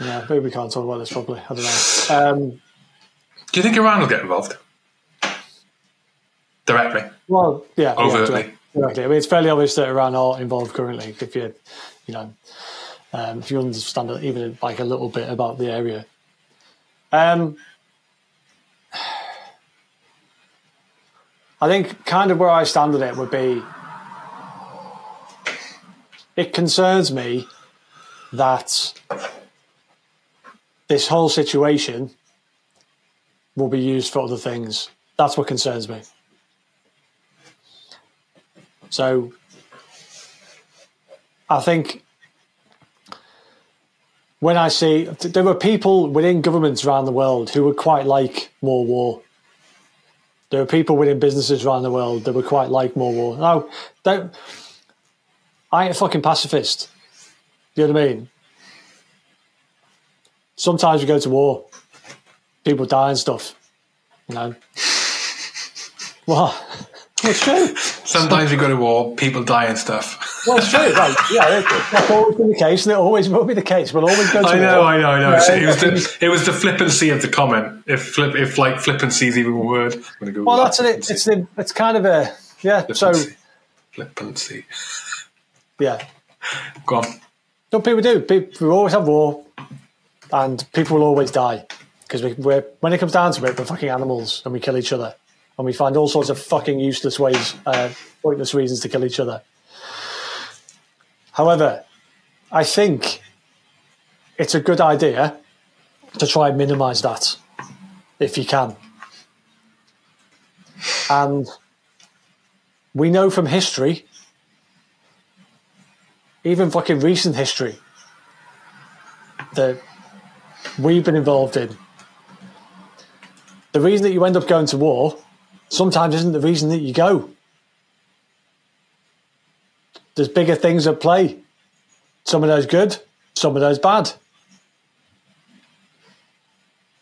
Speaker 1: yeah, maybe we can't talk about this properly. I don't know. Um,
Speaker 2: Do you think Iran will get involved? Directly.
Speaker 1: well, yeah, yeah,
Speaker 2: Overtly.
Speaker 1: direct- directly. I mean, it's fairly obvious that Iran are involved currently. If you, you know, um, if you understand even like a little bit about the area. Um, I think kind of where I stand on it would be it concerns me that this whole situation will be used for other things. That's what concerns me. So I think when I see there were people within governments around the world who would quite like more war. There are people within businesses around the world that would quite like more war. Now, don't, I ain't a fucking pacifist. You know what I mean? Sometimes we go to war, people die and stuff. You know. [LAUGHS] What? Well, it's true.
Speaker 2: Sometimes you go to war, people die and stuff.
Speaker 1: Well, it's true. Right? Yeah, that's always been the case, and it always will be the case. We'll always go to
Speaker 2: I know,
Speaker 1: war.
Speaker 2: I know, I know.
Speaker 1: Yeah,
Speaker 2: it was the it was the flippancy of the comment. If flip, if like flippancy is even a word, I'm gonna go.
Speaker 1: Well, that's it.
Speaker 2: flippancy.
Speaker 1: It's the, it's kind of a yeah. So
Speaker 2: flippancy. flippancy.
Speaker 1: yeah,
Speaker 2: Go on.
Speaker 1: no, people do. People, we always have war, and people will always die because we, we're when it comes down to it, we're fucking animals, and we kill each other, and we find all sorts of fucking useless ways, uh, pointless reasons to kill each other. However, I think it's a good idea to try and minimise that if you can. And we know from history, even fucking recent history, that we've been involved in. The reason that you end up going to war sometimes isn't the reason that you go. There's bigger things at play. Some of those good, some of those bad.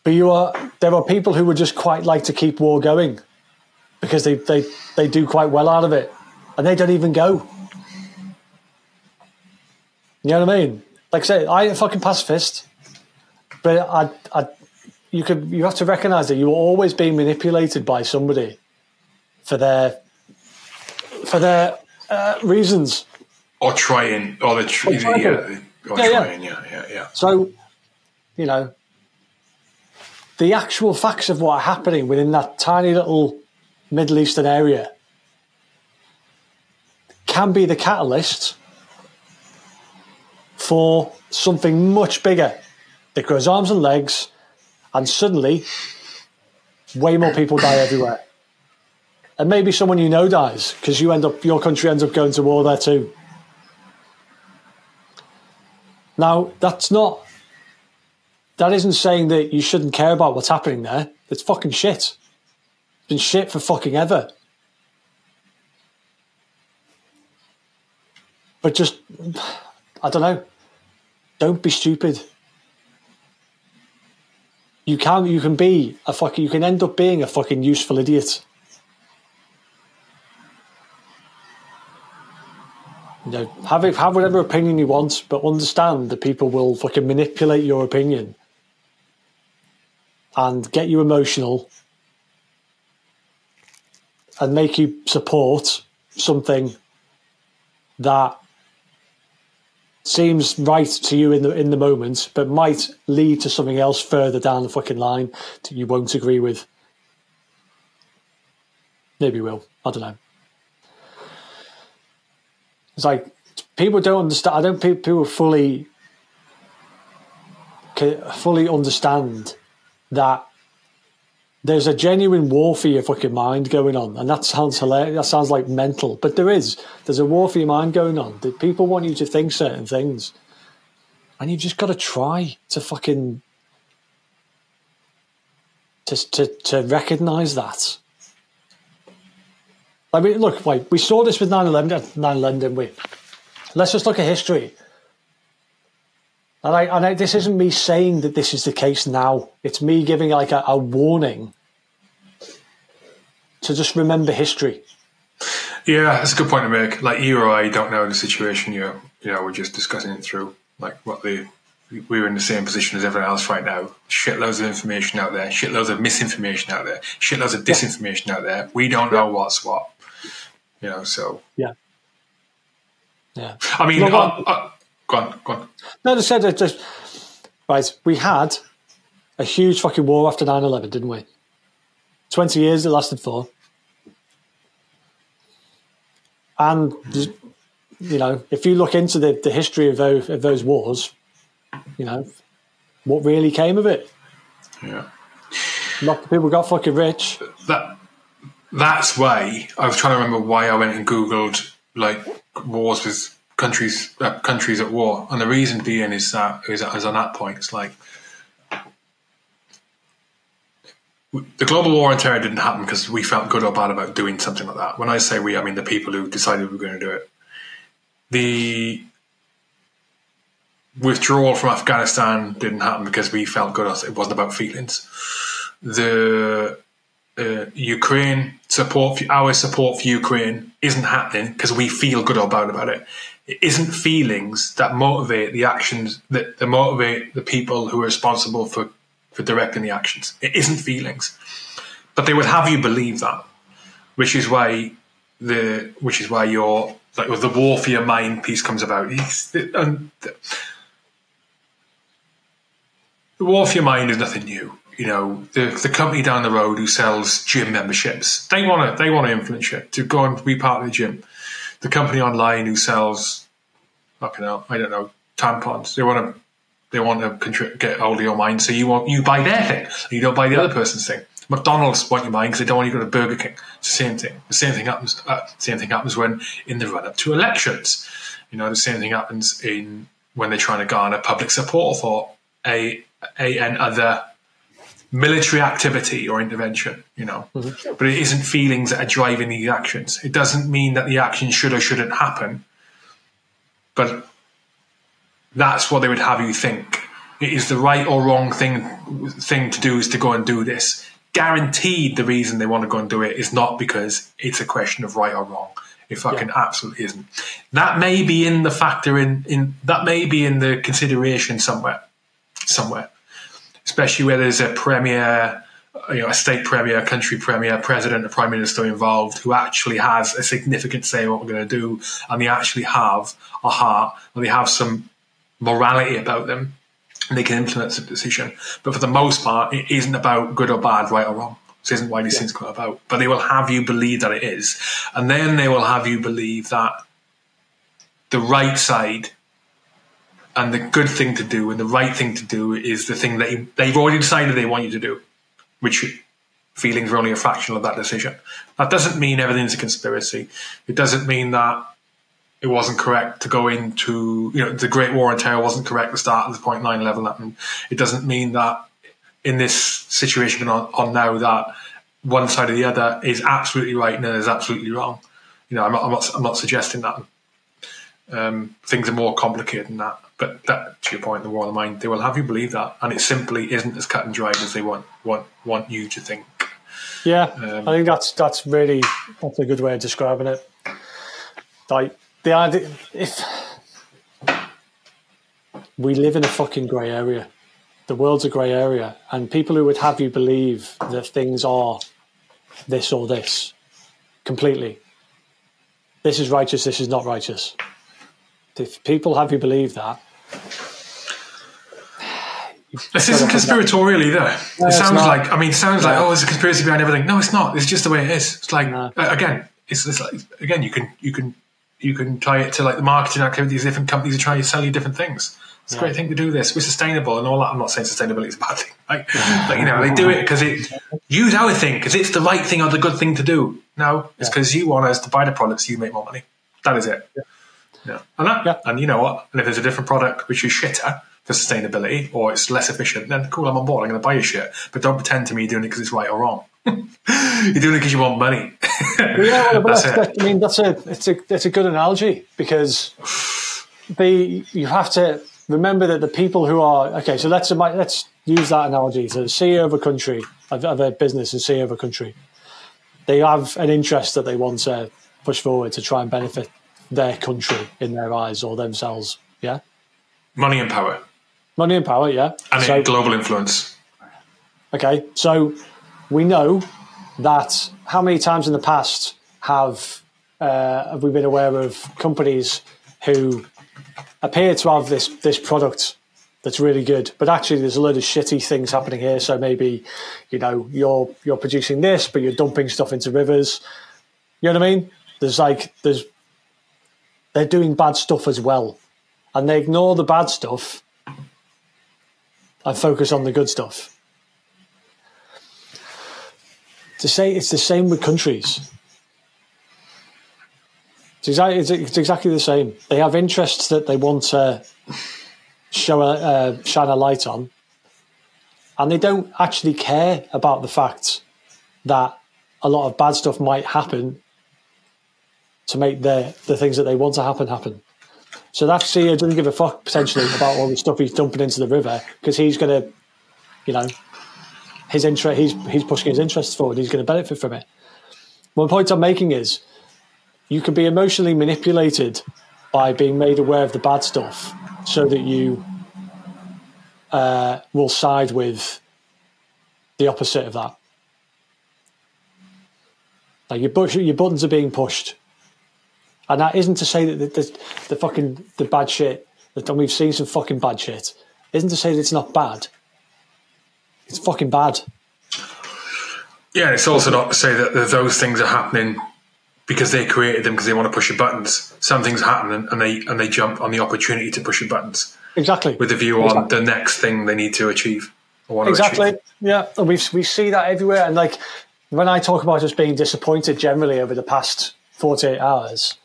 Speaker 1: But you are there are people who would just quite like to keep war going because they, they, they do quite well out of it. And they don't even go. You know what I mean? Like I say, I ain't a fucking pacifist. But I, I you could you have to recognise that you are always being manipulated by somebody for their for their uh, reasons.
Speaker 2: Or trying, or the tr-
Speaker 1: Or trying.
Speaker 2: yeah, or
Speaker 1: Yeah, yeah.
Speaker 2: yeah, yeah, yeah.
Speaker 1: So, you know, the actual facts of what are happening within that tiny little Middle Eastern area can be the catalyst for something much bigger that grows arms and legs, and suddenly way more people die everywhere. And maybe someone you know dies because you end up, your country ends up going to war there too. Now, that's not that isn't saying that you shouldn't care about what's happening there. It's fucking shit. It's been shit for fucking ever. But just, I don't know. Don't be stupid. You can you can be a fucking you can end up being a fucking useful idiot. You know, have it, have whatever opinion you want, but understand that people will fucking manipulate your opinion and get you emotional and make you support something that seems right to you in the in the moment, but might lead to something else further down the fucking line that you won't agree with. Maybe will. I don't know. It's like people don't understand. I don't think people fully fully understand that there's a genuine war for your fucking mind going on, and that sounds hilarious. That sounds like mental, but there is. There's a war for your mind going on. That people want you to think certain things, and you've just got to try to fucking to to, to recognise that. I mean, look, wait, we saw this with 9-11, 9-11 didn't we? Let's just look at history. And, I, and I, this isn't me saying that this is the case now. It's me giving like a, a warning to just remember history.
Speaker 2: Yeah, that's a good point to make. Like you or I don't know the situation. You you know, we're just discussing it through. Like what the we're in the same position as everyone else right now. Shitloads of information out there, shitloads of misinformation out there, shitloads of disinformation yeah. out there. We don't know what's what. You know, so
Speaker 1: yeah, yeah.
Speaker 2: I mean, well, uh, uh, go on, go on.
Speaker 1: No, just said it just right. We had a huge fucking war after 9-11, didn't we? Twenty years it lasted for, and you know, if you look into the, the history of those of those wars, you know, what really came of it?
Speaker 2: Yeah,
Speaker 1: lots of people got fucking rich.
Speaker 2: That that's why I was trying to remember why I went and googled like wars with countries uh, countries at war, and the reason being is that is, is on that point it's like the global war on terror didn't happen because we felt good or bad about doing something like that. When I say we, I mean the people who decided we were going to do it. The withdrawal from Afghanistan didn't happen because we felt good. It wasn't about feelings. The uh, Ukraine support, our support for Ukraine isn't happening because we feel good or bad about it. It isn't feelings that motivate the actions that, that motivate the people who are responsible for, for directing the actions. It isn't feelings, but they would have you believe that, which is why the which is why your like the war for your mind piece comes about. And the, the war for your mind is nothing new you know, the the company down the road who sells gym memberships, they want to they want to influence you to go and be part of the gym. The company online who sells, fucking hell, I don't know, tampons, they want to they want to contribute, get hold of your mind, so you want you buy their thing, you don't buy the other person's thing. McDonald's want your mind because they don't want you to go to Burger King. It's the same thing. The same thing happens. Uh, same thing happens when in the run up to elections. You know, the same thing happens in when they're trying to garner public support for a a and other military activity or intervention, you know. Mm-hmm. But it isn't feelings that are driving these actions. It doesn't mean that the action should or shouldn't happen. But that's what they would have you think. It is the right or wrong thing thing to do is to go and do this. Guaranteed the reason they want to go and do it is not because it's a question of right or wrong. It fucking yeah. absolutely isn't. That may be in the factor in, in that may be in the consideration somewhere. Somewhere especially where there's a premier, you know, a state premier, a country premier, president, a prime minister involved who actually has a significant say in what we're going to do, and they actually have a heart, and they have some morality about them, and they can influence the decision. But for the most part, it isn't about good or bad, right or wrong. This isn't why these yeah. things come about. But they will have you believe that it is, and then they will have you believe that the right side and the good thing to do and the right thing to do is the thing that you, they've already decided they want you to do, which feelings are only a fraction of that decision. That doesn't mean everything's a conspiracy. It doesn't mean that it wasn't correct to go into, you know, the Great War on Terror wasn't correct to start at the point 9 11 happened. It doesn't mean that in this situation on, on now that one side or the other is absolutely right and is absolutely wrong. You know, I'm not, I'm not, I'm not suggesting that. Um, things are more complicated than that. But that, to your point, the war of the mind, they will have you believe that, and it simply isn't as cut and dried as they want want want you to think.
Speaker 1: Yeah, um, I think that's that's really that's a good way of describing it. Like the idea, if we live in a fucking grey area, the world's a grey area, and people who would have you believe that things are this or this completely. This is righteous. This is not righteous. If people have you believe that,
Speaker 2: this isn't conspiratorial either. No, it sounds like I mean, it sounds like oh, there's a conspiracy behind everything. No, it's not. It's just the way it is. It's like no. uh, again, it's, it's, like again, you can you can you can tie it to like the marketing activities. Different companies are trying to sell you different things. It's yeah. a great thing to do this. We're sustainable and all that. I'm not saying sustainability is a bad thing. Like, [LAUGHS] but you know, they do it because it use our thing because it's the right thing or the good thing to do. No, it's because yeah. you want us to buy the products, you make more money. That is it. Yeah. Yeah. And that, yeah. and you know what? And if there's a different product which is shitter, for sustainability or it's less efficient, then cool, I'm on board. I'm going to buy your shit. But don't pretend to me you're doing it because it's right or wrong. [LAUGHS] you're doing it because you want money.
Speaker 1: yeah, well, [LAUGHS] that's, that's I mean, that's a it's a it's a good analogy because the you have to remember that the people who are okay. So let's let's use that analogy. So the CEO of a country of, of a business and CEO of a country, they have an interest that they want to push forward to try and benefit their country in their eyes or themselves. Yeah,
Speaker 2: money and power.
Speaker 1: Money and power, yeah,
Speaker 2: and so, global influence.
Speaker 1: Okay, so we know that how many times in the past have uh, have we been aware of companies who appear to have this this product that's really good, but actually there's a load of shitty things happening here. So maybe, you know, you're you're producing this, but you're dumping stuff into rivers. You know what I mean? There's like there's they're doing bad stuff as well, and they ignore the bad stuff and focus on the good stuff. To say it's the same with countries. It's exactly, it's exactly the same. They have interests that they want to show a, uh, shine a light on, and they don't actually care about the fact that a lot of bad stuff might happen to make the the things that they want to happen happen. So that CEO doesn't give a fuck potentially about all the stuff he's dumping into the river because he's going to, you know, his interest. He's he's pushing his interests forward. He's going to benefit from it. One point I'm making is, you can be emotionally manipulated by being made aware of the bad stuff, so that you uh, will side with the opposite of that. Like your, your buttons are being pushed and that isn't to say that the, the, the fucking the bad shit that and we've seen some fucking bad shit. Isn't to say that it's not bad. It's fucking bad.
Speaker 2: Yeah, it's also not to say that those things are happening because they created them because they want to push your buttons. Some things happen and they and they jump on the opportunity to push your buttons.
Speaker 1: Exactly.
Speaker 2: With a view on the next thing they need to achieve.
Speaker 1: exactly.
Speaker 2: Achieve.
Speaker 1: Yeah, and we we see that everywhere. And like when I talk about us being disappointed generally over the past forty eight hours,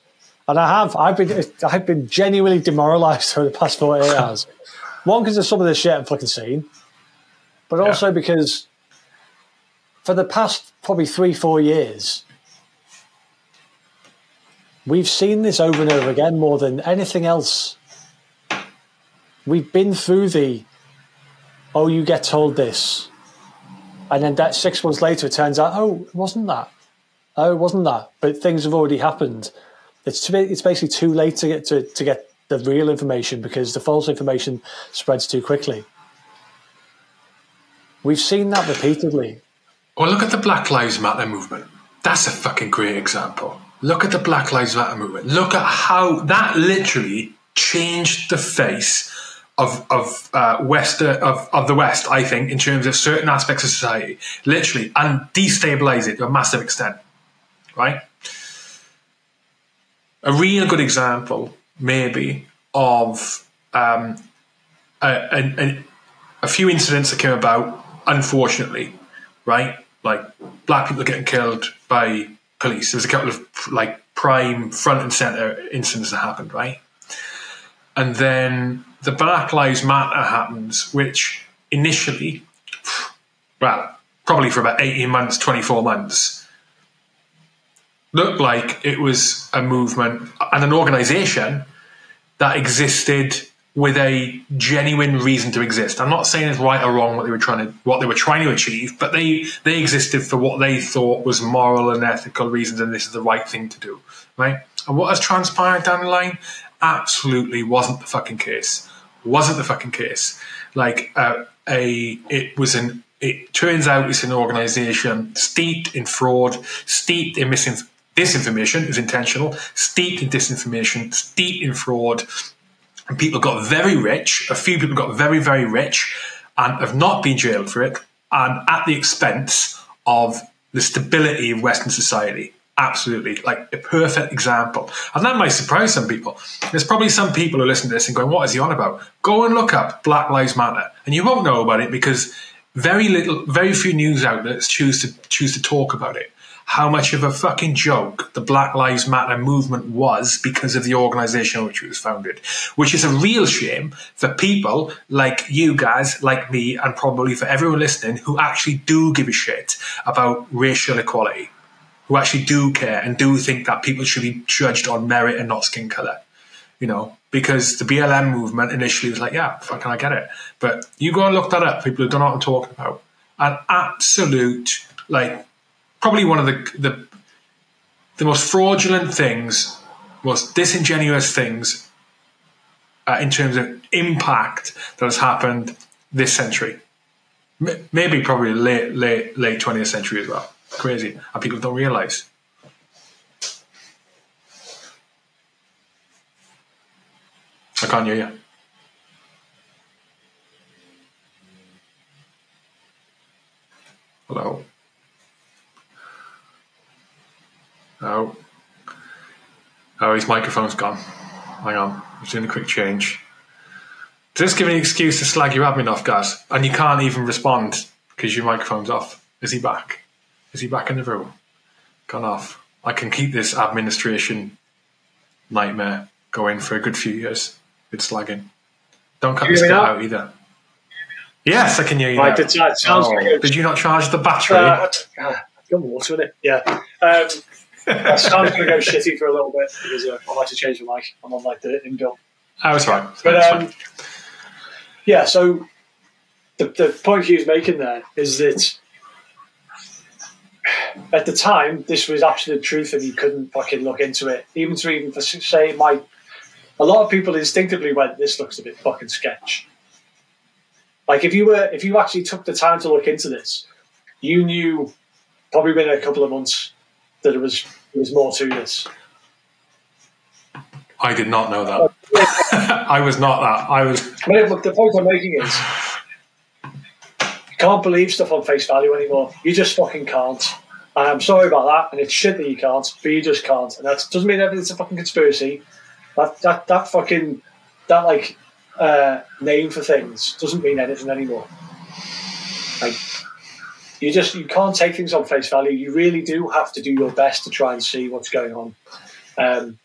Speaker 1: and I have. I've been I've been genuinely demoralised over the past 48 [LAUGHS] hours. One, because of some of the shit I've fucking seen, but also yeah. because for the past probably three, four years, we've seen this over and over again more than anything else. We've been through the, oh, you get told this. And then that six months later, it turns out, oh, it wasn't that. Oh, it wasn't that. But things have already happened it's it's basically too late to get to, to get the real information because the false information spreads too quickly. We've seen that repeatedly.
Speaker 2: Well, look at the Black Lives Matter movement. That's a fucking great example. Look at the Black Lives Matter movement. Look at how that literally changed the face of of uh, West uh, of of the West. I think in terms of certain aspects of society, literally, and destabilize it to a massive extent. Right a real good example, maybe, of um, a, a, a, few incidents that came about, unfortunately, right? Like black people getting killed by police. There was a couple of like prime front and center incidents that happened, right? And then the Black Lives Matter happens, which initially, well, probably for about 18 months, 24 months, looked like it was a movement and an organization that existed with a genuine reason to exist. I'm not saying it's right or wrong what they were trying to what they were trying to achieve, but they they existed for what they thought was moral and ethical reasons, and this is the right thing to do, right? And what has transpired down the line absolutely wasn't the fucking case. Wasn't the fucking case. Like uh, a it was an it turns out it's an organization steeped in fraud, steeped in misinformation disinformation is intentional, steeped in disinformation, steeped in fraud. And people got very rich. A few people got very, very rich and have not been jailed for it, and at the expense of the stability of Western society. Absolutely, like a perfect example. And that might surprise some people. There's probably some people who listen to this and going, What is he on about? Go and look up Black Lives Matter. And you won't know about it because very little, very few news outlets choose to choose to talk about it. How much of a fucking joke the Black Lives Matter movement was because of the organisation which it was founded, which is a real shame for people like you guys, like me, and probably for everyone listening who actually do give a shit about racial equality, who actually do care and do think that people should be judged on merit and not skin colour. You know, because the BLM movement initially was like, yeah, fucking, I get it. But you go and look that up, people who don't know what I'm talking about. An absolute, like, probably one of the, the, the most fraudulent things, most disingenuous things uh, in terms of impact that has happened this century. M- maybe probably late, late, late 20th century as well. Crazy. And people don't realize. I can't hear you. Hello. Oh. Oh, his microphone's gone. Hang on. He's doing a quick change. Just give me an excuse to slag your admin off, guys. And you can't even respond because your microphone's off. Is he back? Is he back in the room? Gone off. I can keep this administration nightmare going for a good few years. It's slagging. Don't cut this
Speaker 1: me
Speaker 2: out either. Yes, I can hear you.
Speaker 1: Right, sounds- sounds
Speaker 2: Oh, Did you not charge the battery?
Speaker 1: Uh, I've got water in it. Yeah. Um, that sounds going to go shitty for a little bit because uh, I like to change the mic. I'm on like the inbuilt.
Speaker 2: I was right.
Speaker 1: But
Speaker 2: That's
Speaker 1: um, yeah, so the, the point he was making there is that at the time this was absolute truth and you couldn't fucking look into it. Even to even for say my, a lot of people instinctively went, "This looks a bit fucking sketch." Like if you were if you actually took the time to look into this, you knew probably within a couple of months that it was there was more to this.
Speaker 2: I did not know that. [LAUGHS] I was not that. I was.
Speaker 1: But the point I'm making is you can't believe stuff on face value anymore. You just fucking can't. And I'm sorry about that, and it's shit that you can't, but you just can't. And that doesn't mean everything's a fucking conspiracy. That that that fucking that like uh, name for things doesn't mean anything anymore. Like you just you can't take things on face value. You really do have to do your best to try and see what's going on. Um,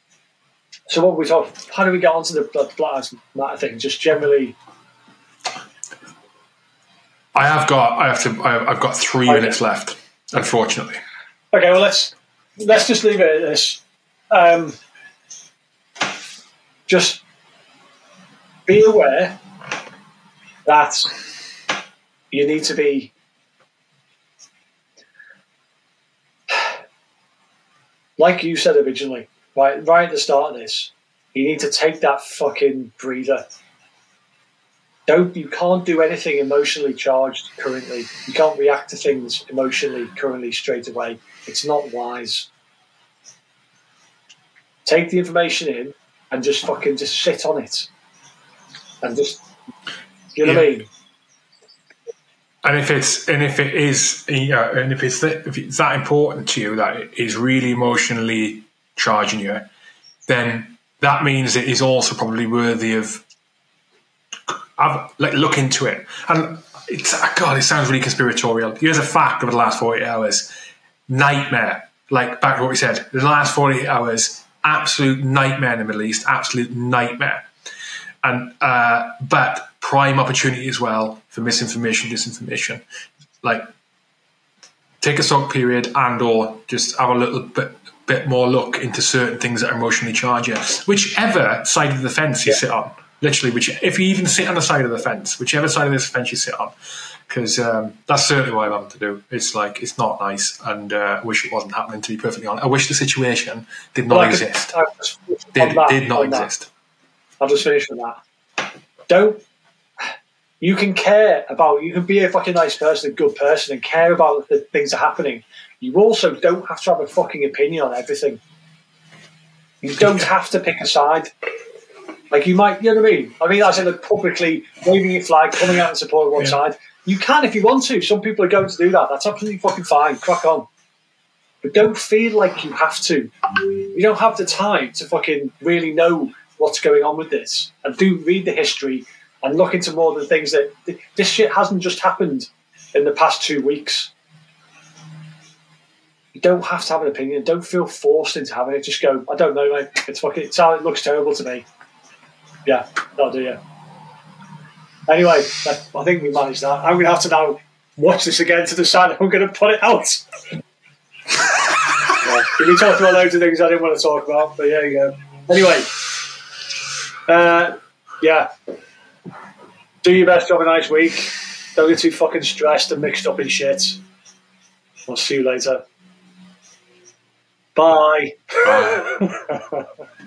Speaker 1: so what we talk, how do we get onto the Black Lives Matter thing? Just generally,
Speaker 2: I have got. I have to. I- I've got three
Speaker 1: Okay.
Speaker 2: minutes left. Unfortunately,
Speaker 1: okay. Well, let's let's just leave it at this. Um, just be aware that you need to be like you said originally, right? Right at the start of this, you need to take that fucking breather. Don't you can't do anything emotionally charged currently. You can't react to things emotionally currently straight away. It's not wise. Take the information in and just fucking just sit on it. And just you know what I mean?
Speaker 2: And if it's and if it is, yeah, and if it's that, if it's that important to you that it is really emotionally charging you, then that means it is also probably worthy of. Have, like look into it, and it's God. It sounds really conspiratorial. Here's a fact over the last forty eight hours: nightmare. Like back to what we said, the last forty eight hours, absolute nightmare in the Middle East, absolute nightmare and uh, but prime opportunity as well for misinformation, disinformation. Like take a soak period and or just have a little bit bit more look into certain things that are emotionally charged. Whichever side of the fence you sit on, literally, which if you even sit on the side of the fence, whichever side of this fence you sit on. Because um, that's certainly what I'm having to do. It's like it's not nice, and uh, I wish it wasn't happening. To be perfectly honest, I wish the situation did not
Speaker 1: Well, could-
Speaker 2: exist.
Speaker 1: On
Speaker 2: Did,
Speaker 1: that-
Speaker 2: did not
Speaker 1: on that.
Speaker 2: exist.
Speaker 1: I'll just finish with that. Don't. You can care about. You can be a fucking nice person, a good person, and care about the things that are happening. You also don't have to have a fucking opinion on everything. You don't have to pick a side. Like you might, you know what I mean? I mean, as in like publicly waving your flag, coming out and supporting one
Speaker 2: Yeah.
Speaker 1: side. You can if you want to. Some people are going to do that. That's absolutely fucking fine. Crack on. But don't feel like you have to. You don't have the time to fucking really know what's going on with this. And do read the history and look into more of the things that this shit hasn't just happened in the past two weeks. You don't have to have an opinion. Don't feel forced into having it. Just go. I don't know, mate. It's fucking. It's how it looks terrible to me. Yeah, that'll do you. Anyway, that, I think we managed that. I'm going to have to now watch this again to decide if I'm going to put it out. yeah, we talked about loads of things I didn't want to talk about, but there you go. Anyway, uh, yeah. Do your best. Have a nice week. Don't get too fucking stressed and mixed up in shit. I'll see you later. Bye.
Speaker 2: Bye. [LAUGHS]